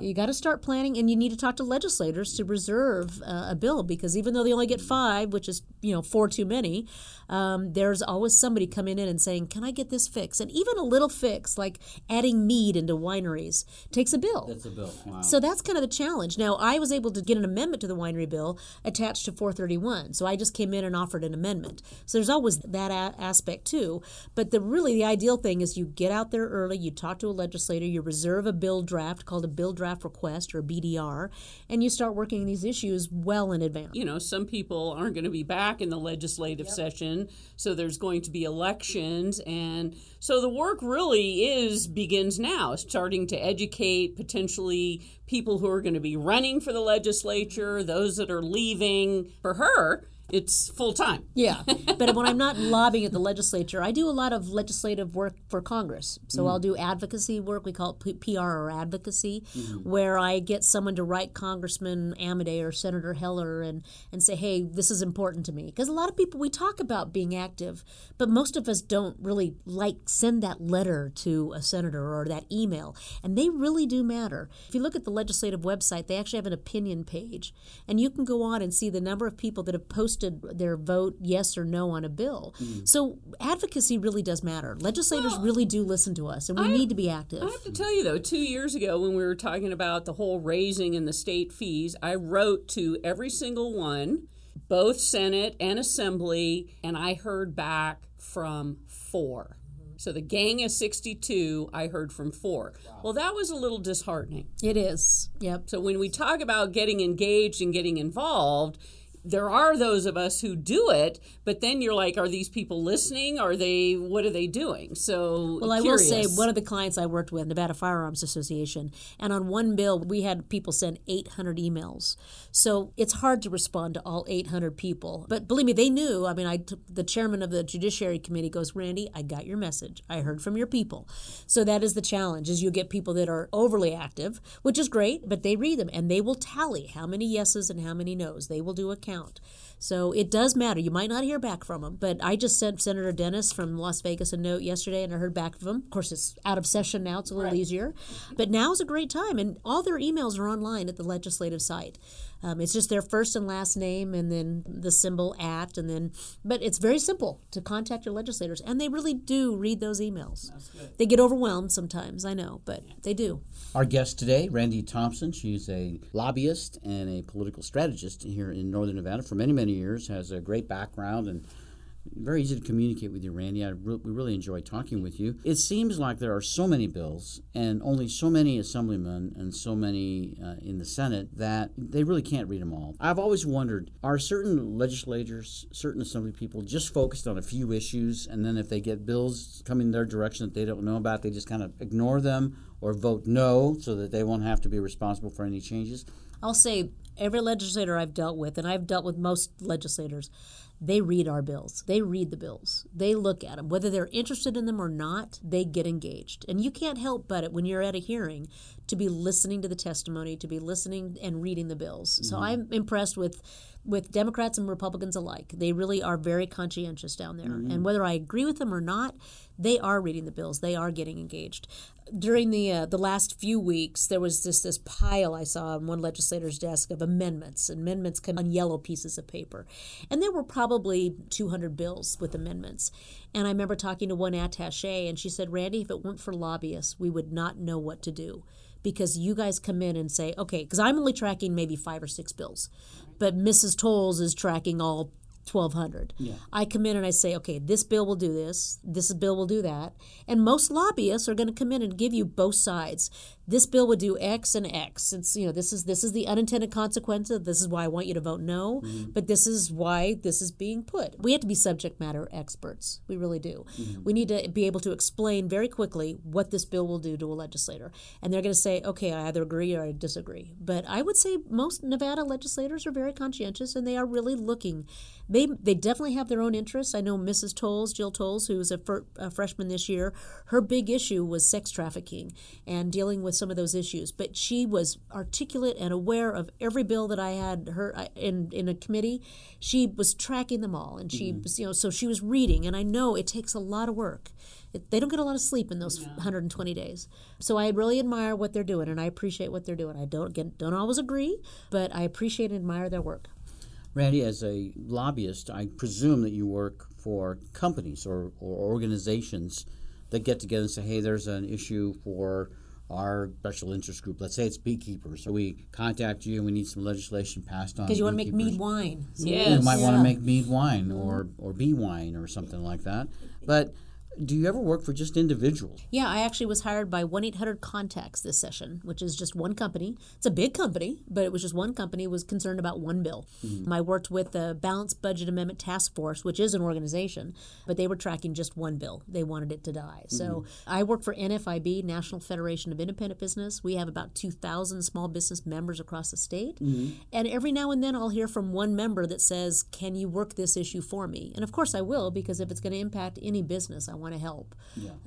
you got to start planning, and you need to talk to legislators to reserve uh, a bill because even though they only get five, which is you know four too many, um, there's always somebody coming in and saying, "Can I get this fixed?" And even a little fix like adding mead into wineries takes a bill. That's a bill. Wow. So that's kind of the challenge. Now I was able to get an amendment to the winery bill attached to 431, so I just came in and offered an amendment. So there's always that a- aspect too. But the really the ideal thing is you get out there early, you talk to a legislator, you reserve a bill draft called a bill draft request or a BDR, and you start working these issues well in advance. You know, some people aren't going to be back in the legislative yep. session, so there's going to be elections, and so the work really is begins now, starting to educate potentially people who are going to be running for the legislature, those that are leaving. For her, it's full time. Yeah, but when I'm not lobbying at the legislature, I do a lot of legislative work for Congress. So mm. I'll do advocacy work. We call it PR or advocacy, mm-hmm. where I get someone to write Congressman Amodei or Senator Heller and and say, hey, this is important to me. Because a lot of people we talk about being active, but most of us don't really like send that letter to a senator or that email, and they really do matter. If you look at the legislative website, they actually have an opinion page, and you can go on and see the number of people that have posted posted their vote yes or no on a bill. Mm. So advocacy really does matter. Legislators well, really do listen to us, and we I, need to be active. I have to tell you though, two years ago when we were talking about the whole raising in the state fees, I wrote to every single one, both Senate and Assembly, and I heard back from four. So the gang of 62, I heard from four. Wow. Well, that was a little disheartening. It is. Yep. So when we talk about getting engaged and getting involved, there are those of us who do it, but then you're like, are these people listening? Are they, what are they doing? So, well, I curious. will say one of the clients I worked with, Nevada Firearms Association, and on one bill, we had people send 800 emails. So it's hard to respond to all 800 people. But believe me, they knew. I mean, I the chairman of the Judiciary Committee goes, Randy, I got your message. I heard from your people. So that is the challenge: is you get people that are overly active, which is great, but they read them and they will tally how many yeses and how many nos. They will do a count account. So it does matter. You might not hear back from them, but I just sent Senator Dennis from Las Vegas a note yesterday, and I heard back from him. Of course, it's out of session now; it's a little right. easier. But now is a great time, and all their emails are online at the legislative site. Um, it's just their first and last name and then the symbol at, and then, but it's very simple to contact your legislators. And they really do read those emails. They get overwhelmed sometimes, I know, but they do. Our guest today, Randy Thompson, she's a lobbyist and a political strategist here in Northern Nevada for many, many years, has a great background and very easy to communicate with you, Randy. I re- we really enjoy talking with you. It seems like there are so many bills and only so many assemblymen and so many uh, in the Senate that they really can't read them all. I've always wondered are certain legislators, certain assembly people just focused on a few issues, and then if they get bills coming their direction that they don't know about, they just kind of ignore them or vote no so that they won't have to be responsible for any changes? I'll say every legislator I've dealt with, and I've dealt with most legislators, they read our bills. They read the bills. They look at them. Whether they're interested in them or not, they get engaged. And you can't help but, when you're at a hearing, to be listening to the testimony, to be listening and reading the bills. Mm-hmm. So I'm impressed with with Democrats and Republicans alike. They really are very conscientious down there. Mm-hmm. And whether I agree with them or not, they are reading the bills. They are getting engaged. During the uh, the last few weeks, there was this this pile I saw on one legislator's desk of amendments. Amendments come on yellow pieces of paper, and there were probably 200 bills with amendments. And I remember talking to one attaché, and she said, "Randy, if it weren't for lobbyists, we would not know what to do." Because you guys come in and say, okay, because I'm only tracking maybe five or six bills, but Mrs. Tolles is tracking all 1200 Yeah. i come in and i say okay this bill will do this this bill will do that and most lobbyists are going to come in and give you both sides this bill would do x and x. It's you know this is this is the unintended consequence of this is why i want you to vote no mm-hmm. but this is why this is being put. We have to be subject matter experts. We really do. Mm-hmm. We need to be able to explain very quickly what this bill will do to a legislator. And they're going to say okay i either agree or i disagree. But i would say most nevada legislators are very conscientious and they are really looking. They they definitely have their own interests. I know Mrs. Tolles, Jill Tolles, who's a, fir- a freshman this year, her big issue was sex trafficking and dealing with some of those issues. But she was articulate and aware of every bill that I had her in in a committee. She was tracking them all, and she mm-hmm. was you know so she was reading. And I know it takes a lot of work. It, they don't get a lot of sleep in those 120 days. So I really admire what they're doing, and I appreciate what they're doing. I don't get, don't always agree, but I appreciate and admire their work. Randy, as a lobbyist, I presume that you work for companies or, or organizations that get together and say, hey, there's an issue for our special interest group. Let's say it's beekeepers. So we contact you and we need some legislation passed on. Because you want to make mead wine. So You Yes. might want to make mead wine or, or bee wine or something like that. But do you ever work for just individuals? Yeah, I actually was hired by 1 800 Contacts this session, which is just one company. It's a big company, but it was just one company was concerned about one bill. Mm-hmm. I worked with the Balanced Budget Amendment Task Force, which is an organization, but they were tracking just one bill. They wanted it to die. So mm-hmm. I work for NFIB, National Federation of Independent Business. We have about 2,000 small business members across the state. Mm-hmm. And every now and then I'll hear from one member that says, Can you work this issue for me? And of course I will, because if it's going to impact any business, I want to help.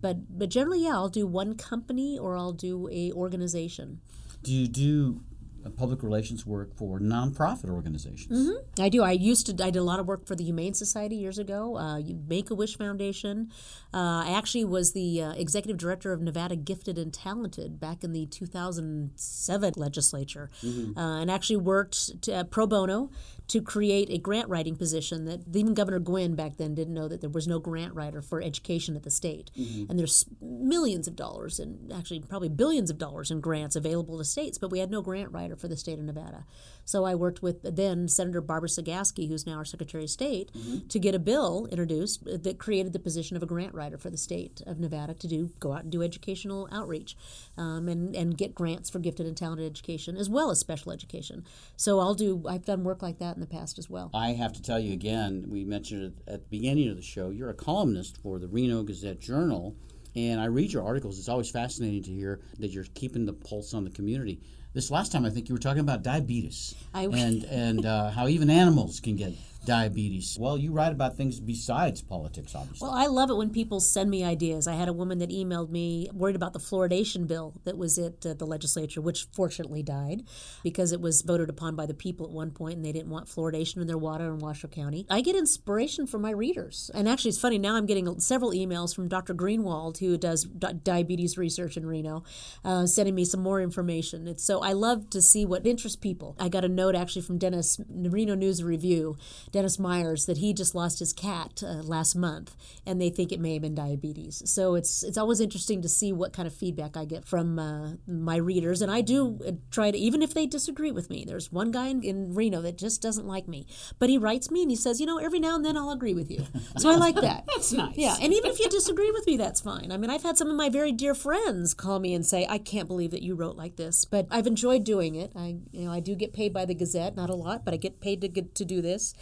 But but generally, yeah, I'll do one company or I'll do a organization. Do you do uh, public relations work for nonprofit organizations? I do. I used to. I did a lot of work for the Humane Society years ago. Uh, Make a Wish Foundation. Uh, I actually was the uh, executive director of Nevada Gifted and Talented back in the 2007 legislature, uh, and actually worked to, uh, pro bono to create a grant writing position that even Governor Guinn back then didn't know that there was no grant writer for education at the state. Mm-hmm. And there's millions of dollars and actually probably billions of dollars in grants available to states, but we had no grant writer for the state of Nevada. So I worked with then Senator Barbara Cegavske, who's now our Secretary of State, to get a bill introduced that created the position of a grant writer for the state of Nevada to do go out and do educational outreach um, and and get grants for gifted and talented education as well as special education. So I'll do. I've done work like that in the past as well. I have to tell you again, we mentioned it at the beginning of the show, you're a columnist for the Reno Gazette Journal, and I read your articles. It's always fascinating to hear that you're keeping the pulse on the community. This last time, I think you were talking about diabetes I- and, and uh, how even animals can get diabetes. Well, you write about things besides politics, obviously. Well, I love it when people send me ideas. I had a woman that emailed me worried about the fluoridation bill that was at uh, the legislature, which fortunately died because it was voted upon by the people at one point and they didn't want fluoridation in their water in Washoe County. I get inspiration from my readers. And actually, it's funny, now I'm getting several emails from Dr. Greenwald, who does di- diabetes research in Reno, uh, sending me some more information. It's so I love to see what interests people. I got a note actually from Dennis, Reno News Review, Dennis Myers, that he just lost his cat uh, last month, and they think it may have been diabetes. So it's it's always interesting to see what kind of feedback I get from uh, my readers, and I do uh, try to even if they disagree with me. There's one guy in, in Reno that just doesn't like me, but he writes me and he says, you know, every now and then I'll agree with you. So I like that. That's nice. Yeah, and even if you disagree with me, that's fine. I mean, I've had some of my very dear friends call me and say, "I can't believe that you wrote like this," but I've enjoyed doing it. I, you know, I do get paid by the Gazette, not a lot, but I get paid to get to do this.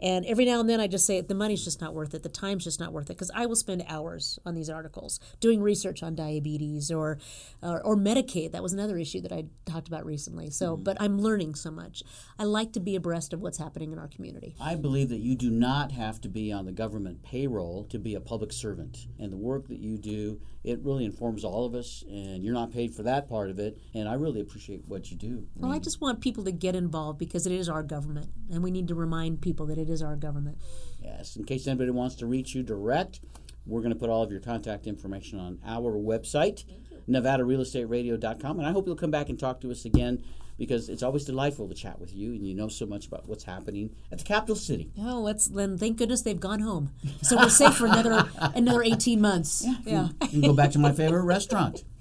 And every now and then I just say the money's just not worth it. The time's just not worth it because I will spend hours on these articles doing research on diabetes or, or or Medicaid. That was another issue that I talked about recently. So, mm-hmm. but I'm learning so much. I like to be abreast of what's happening in our community. I believe that you do not have to be on the government payroll to be a public servant. And the work that you do, it really informs all of us, and you're not paid for that part of it. And I really appreciate what you do. Well, I just want people to get involved because it is our government, and we need to remind people that it is our government. Yes, in case anybody wants to reach you direct, We're going to put all of your contact information on our website, NevadaRealEstateRadio.com. And I hope you'll come back and talk to us again because it's always delightful to chat with you and you know so much about what's happening at the capital city. Oh, let's then. Thank goodness they've gone home, so we're safe for another another eighteen months. Yeah. You can go back to my favorite restaurant.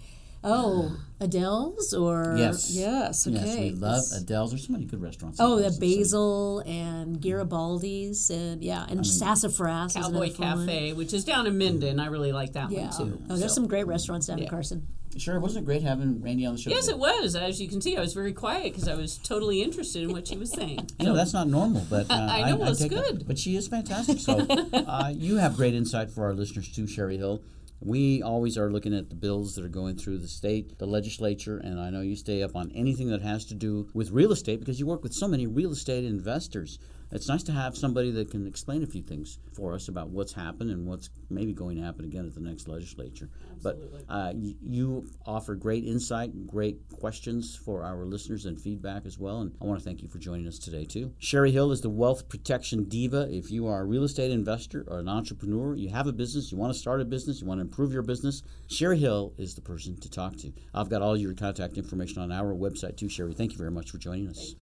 Oh, Adele's or Yes. yes, okay. Yes, we love Yes. Adele's. There's so many good restaurants. Oh, the Kansas City. Basil and Garibaldi's and yeah, and Sassafras. is Cowboy another fun one. Cafe, which is down in Minden. I really like that Yeah. one too. Oh, there's So- some great restaurants down in Carson. Sure, wasn't it great having Randy on the show? Yes, today? it was. As you can see, I was very quiet because I was totally interested in what she was saying. I know that's not normal, but uh, I know, it's take that- good. but she is fantastic. So uh, you have great insight for our listeners too, Sherry Hill. We always are looking at the bills that are going through the state, the legislature, and I know you stay up on anything that has to do with real estate because you work with so many real estate investors. It's nice to have somebody that can explain a few things for us about what's happened and what's maybe going to happen again at the next legislature. Absolutely. But uh, y- you offer great insight, great questions for our listeners and feedback as well. And I want to thank you for joining us today, too. Sherry Hill is the wealth protection diva. If you are a real estate investor or an entrepreneur, you have a business, you want to start a business, you want to improve your business, Sherry Hill is the person to talk to. I've got all your contact information on our website, too, Sherry. Thank you very much for joining us.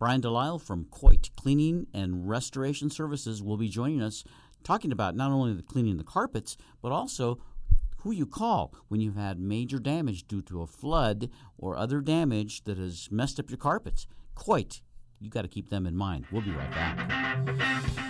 Brian Delisle from Coit Cleaning and Restoration Services will be joining us talking about not only the cleaning the carpets, but also who you call when you've had major damage due to a flood or other damage that has messed up your carpets. Coit, you got to keep them in mind. We'll be right back.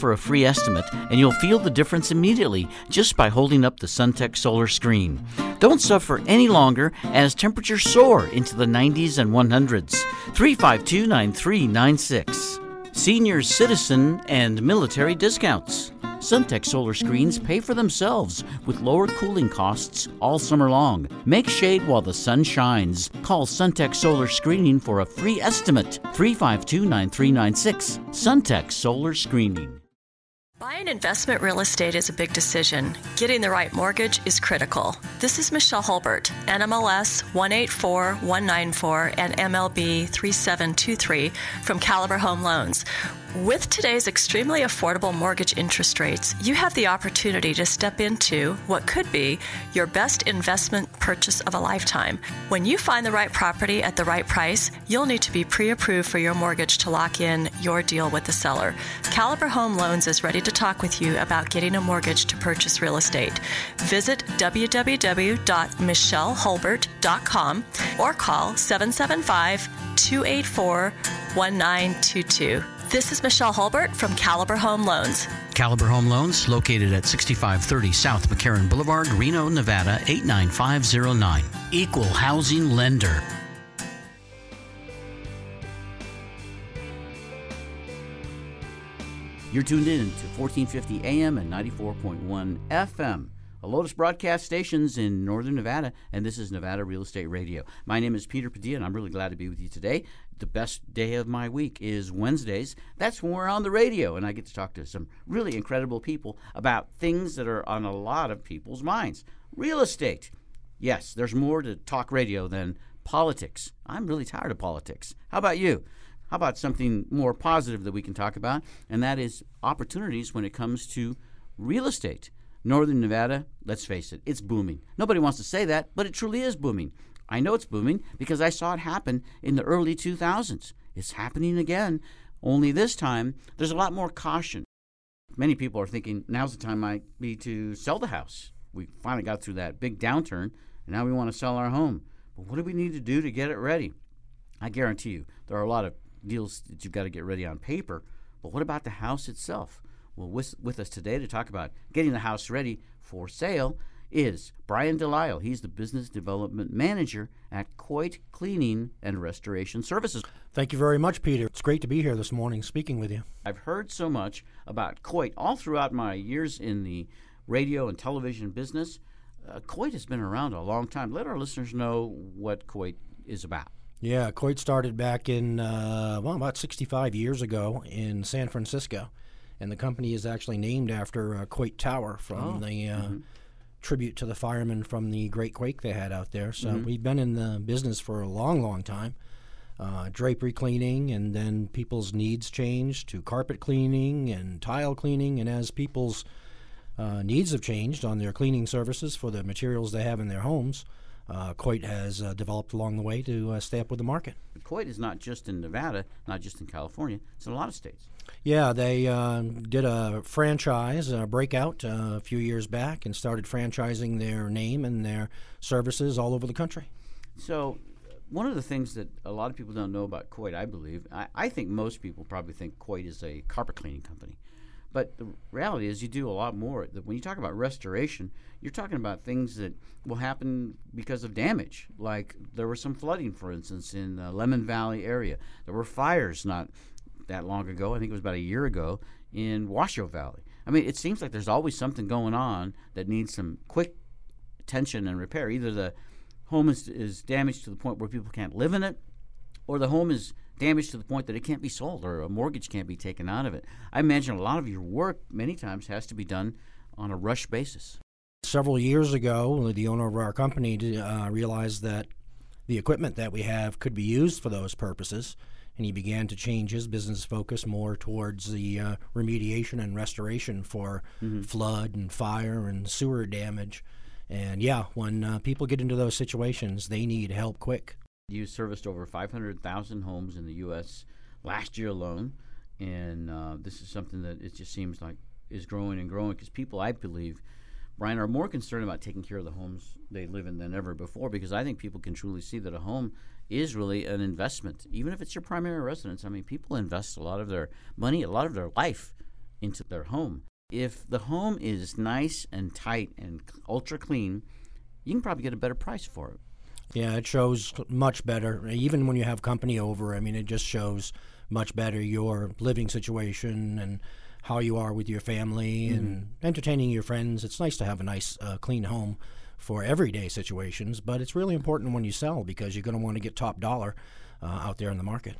for a free estimate, and you'll feel the difference immediately just by holding up the Suntech solar screen. Don't suffer any longer as temperatures soar into the 90s and 100s. 352 9396. Senior citizen and military discounts. Suntech solar screens pay for themselves with lower cooling costs all summer long. Make shade while the sun shines. Call Suntech Solar Screening for a free estimate. 352 9396. Suntech Solar Screening. Buying investment real estate is a big decision. Getting the right mortgage is critical. This is Michelle Hulbert, NMLS 184194 and MLB 3723 from Caliber Home Loans. With today's extremely affordable mortgage interest rates, you have the opportunity to step into what could be your best investment purchase of a lifetime. When you find the right property at the right price, you'll need to be pre approved for your mortgage to lock in your deal with the seller. Caliber Home Loans is ready to talk with you about getting a mortgage to purchase real estate. Visit www.michellehulbert.com or call 775 284 1922. This is Michelle Hulbert from Caliber Home Loans. Caliber Home Loans, located at 6530 South McCarran Boulevard, Reno, Nevada 89509. Equal housing lender. You're tuned in to 1450 AM and 94.1 FM. A Lotus broadcast stations in northern Nevada, and this is Nevada Real Estate Radio. My name is Peter Padilla, and I'm really glad to be with you today. The best day of my week is Wednesdays. That's when we're on the radio, and I get to talk to some really incredible people about things that are on a lot of people's minds. Real estate. Yes, there's more to talk radio than politics. I'm really tired of politics. How about you? How about something more positive that we can talk about? And that is opportunities when it comes to real estate. Northern Nevada, let's face it, it's booming. Nobody wants to say that, but it truly is booming. I know it's booming because I saw it happen in the early 2000s. It's happening again, only this time there's a lot more caution. Many people are thinking now's the time might be to sell the house. We finally got through that big downturn, and now we want to sell our home. But what do we need to do to get it ready? I guarantee you, there are a lot of deals that you've got to get ready on paper. But what about the house itself? Well, with, with us today to talk about getting the house ready for sale is Brian Delisle. He's the business development manager at Coit Cleaning and Restoration Services. Thank you very much, Peter. It's great to be here this morning speaking with you. I've heard so much about Coit all throughout my years in the radio and television business. Uh, Coit has been around a long time. Let our listeners know what Coit is about. Yeah, Coit started back in, uh, well, about 65 years ago in San Francisco. And the company is actually named after uh, Coit Tower from Oh, the uh, mm-hmm. Tribute to the firemen from the Great Quake they had out there. So Mm-hmm. we've been in the business for a long, long time. Uh, drapery cleaning, and then people's needs changed to carpet cleaning and tile cleaning. And as people's uh, needs have changed on their cleaning services for the materials they have in their homes, uh, Coit has uh, developed along the way to uh, stay up with the market. Coit is not just in Nevada, not just in California, it's in a lot of states. Yeah, they uh, did a franchise, a breakout uh, a few years back, and started franchising their name and their services all over the country. So, one of the things that a lot of people don't know about Coit, I believe, I, I think most people probably think Coit is a carpet cleaning company. But the reality is, you do a lot more. When you talk about restoration, you're talking about things that will happen because of damage. Like there was some flooding, for instance, in the Lemon Valley area. There were fires not that long ago. I think it was about a year ago in Washoe Valley. I mean, it seems like there's always something going on that needs some quick attention and repair. Either the home is, is damaged to the point where people can't live in it, or the home is damaged to the point that it can't be sold or a mortgage can't be taken out of it. I imagine a lot of your work many times has to be done on a rush basis. Several years ago, the owner of our company uh, realized that the equipment that we have could be used for those purposes, and he began to change his business focus more towards the uh, remediation and restoration for flood and fire and sewer damage. And yeah, when uh, people get into those situations, they need help quick. You serviced over 500,000 homes in the U.S. last year alone, and uh, this is something that it just seems like is growing and growing because people, I believe, Brian, are more concerned about taking care of the homes they live in than ever before because I think people can truly see that a home is really an investment, even if it's your primary residence. I mean, people invest a lot of their money, a lot of their life into their home. If the home is nice and tight and ultra clean, you can probably get a better price for it. Yeah, it shows much better. Even when you have company over, I mean, it just shows much better your living situation and how you are with your family and entertaining your friends. It's nice to have a nice, uh, clean home for everyday situations, but it's really important when you sell because you're going to want to get top dollar uh, out there in the market.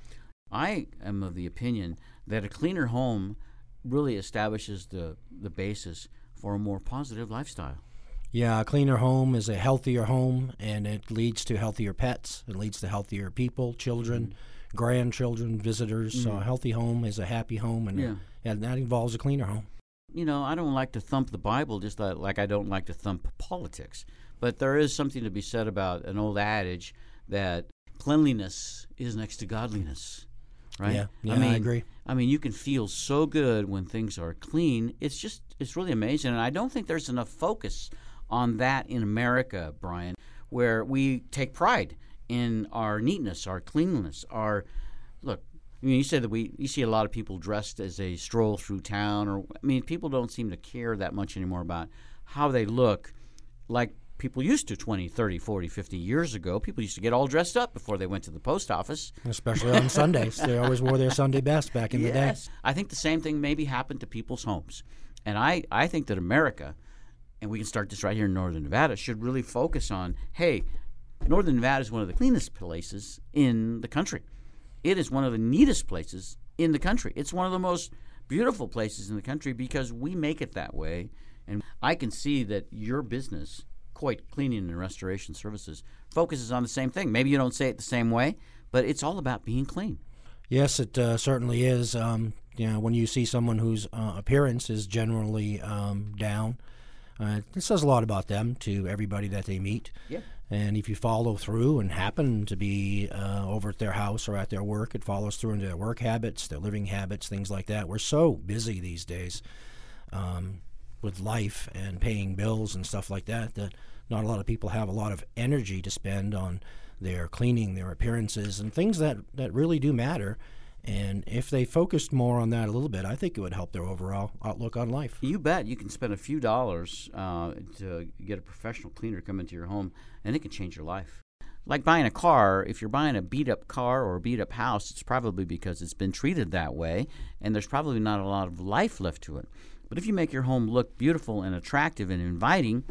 I am of the opinion that a cleaner home really establishes the, the basis for a more positive lifestyle. Yeah, a cleaner home is a healthier home, and it leads to healthier pets. It leads to healthier people, children, grandchildren, visitors. So a healthy home is a happy home, and, Yeah. and that involves a cleaner home. You know, I don't like to thump the Bible just like, like I don't like to thump politics. But there is something to be said about an old adage that cleanliness is next to godliness. Right? Yeah, yeah, I agree. I mean, you can feel so good when things are clean. It's just, it's really amazing. And I don't think there's enough focus on that in America, Brian, where we take pride in our neatness, our cleanliness, our look. I mean, you said that we you see a lot of people dressed as they stroll through town, or I mean, people don't seem to care that much anymore about how they look, like people used to 20, 30, 40, 50 years ago. People used to get all dressed up before they went to the post office. especially on Sundays. They always wore their Sunday best back in the day. Yes. I think the same thing maybe happened to people's homes. And I, I think that America, and we can start this right here in Northern Nevada, should really focus on hey, Northern Nevada is one of the cleanest places in the country. It is one of the neatest places in the country. It's one of the most beautiful places in the country because we make it that way. And I can see that your business, Coit Cleaning and Restoration Services, focuses on the same thing. Maybe you don't say it the same way, but it's all about being clean. Yes, it uh, certainly is. Um, you know, when you see someone whose uh, appearance is generally um, down, uh, it says a lot about them to everybody that they meet. Yeah. And if you follow through and happen to be uh, over at their house or at their work, it follows through into their work habits, their living habits, things like that. We're so busy these days um, with life and paying bills and stuff like that that not a lot of people have a lot of energy to spend on their cleaning, their appearances, and things that, that really do matter. And if they focused more on that a little bit, I think it would help their overall outlook on life. You bet. You can spend a few dollars uh, to get a professional cleaner come into your home, and it can change your life. Like buying a car, if you're buying a beat up car or a beat up house, it's probably because it's been treated that way, and there's probably not a lot of life left to it. But if you make your home look beautiful and attractive and inviting,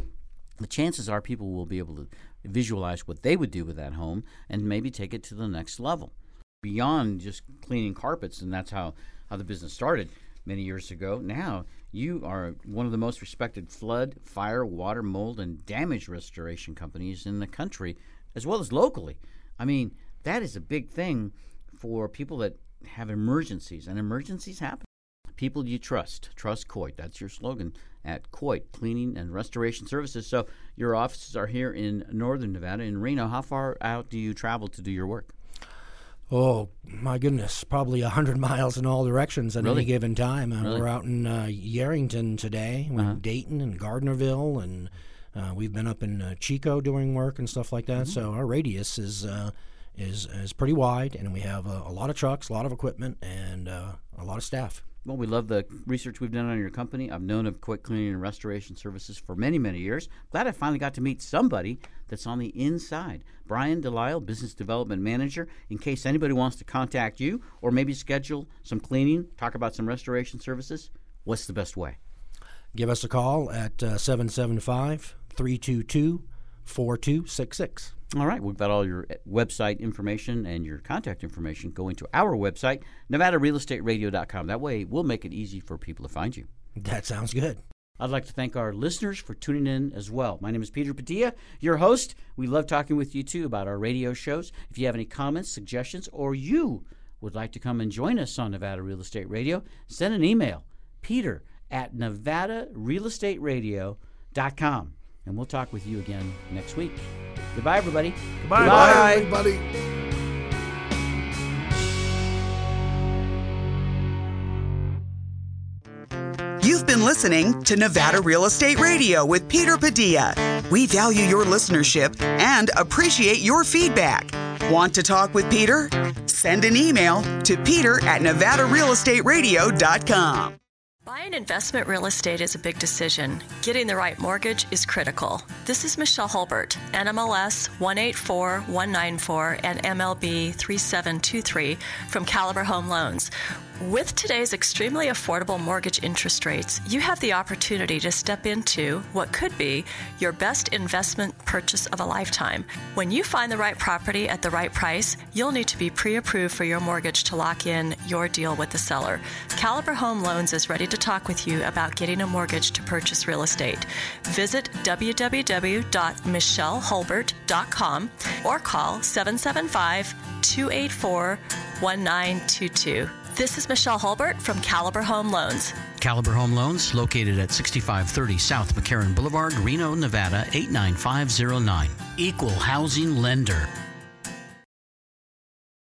the chances are people will be able to visualize what they would do with that home and maybe take it to the next level beyond just cleaning carpets, and that's how, how the business started many years ago. Now you are one of the most respected flood, fire, water, mold, and damage restoration companies in the country, as well as locally. I mean, that is a big thing for people that have emergencies, and emergencies happen. People you trust. Trust Coit. That's your slogan at Coit Cleaning and Restoration Services. So your offices are here in Northern Nevada, in Reno. How far out do you travel to do your work? Oh my goodness, probably a hundred miles in all directions at Really? any given time. Uh, Really? We're out in uh, Yerington today, we're in Dayton and Gardnerville, and uh, we've been up in uh, Chico doing work and stuff like that. So our radius is uh, is is pretty wide, and we have uh, a lot of trucks, a lot of equipment, and uh, a lot of staff. Well, we love the research we've done on your company. I've known of Quick Cleaning and Restoration Services for many, many years. Glad I finally got to meet somebody that's on the inside. Brian Delisle, Business Development Manager. In case anybody wants to contact you or maybe schedule some cleaning, talk about some restoration services, what's the best way? Give us a call at uh, 775 322 4266. All right, we've got all your uh, website information and your contact information going to our website, NevadaRealEstateRadio.com. That way, we'll make it easy for people to find you. That sounds good. I'd like to thank our listeners for tuning in as well. My name is Peter Padilla, your host. We love talking with you too about our radio shows. If you have any comments, suggestions, or you would like to come and join us on Nevada Real Estate Radio, send an email, peter at nevadarealestateradio.com. And we'll talk with you again next week. Goodbye, everybody. Bye, Goodbye. everybody. You've been listening to Nevada Real Estate Radio with Peter Padilla. We value your listenership and appreciate your feedback. Want to talk with Peter? Send an email to peter at nevadarealestateradio.com. Buying investment real estate is a big decision. Getting the right mortgage is critical. This is Michelle Hulbert, NMLS 184194 and MLB 3723 from Caliber Home Loans. With today's extremely affordable mortgage interest rates, you have the opportunity to step into what could be your best investment purchase of a lifetime. When you find the right property at the right price, you'll need to be pre approved for your mortgage to lock in your deal with the seller. Caliber Home Loans is ready to talk with you about getting a mortgage to purchase real estate. Visit www.michellehulbert.com or call 775 284 1922. This is Michelle Hulbert from Caliber Home Loans. Caliber Home Loans, located at 6530 South McCarran Boulevard, Reno, Nevada 89509. Equal housing lender.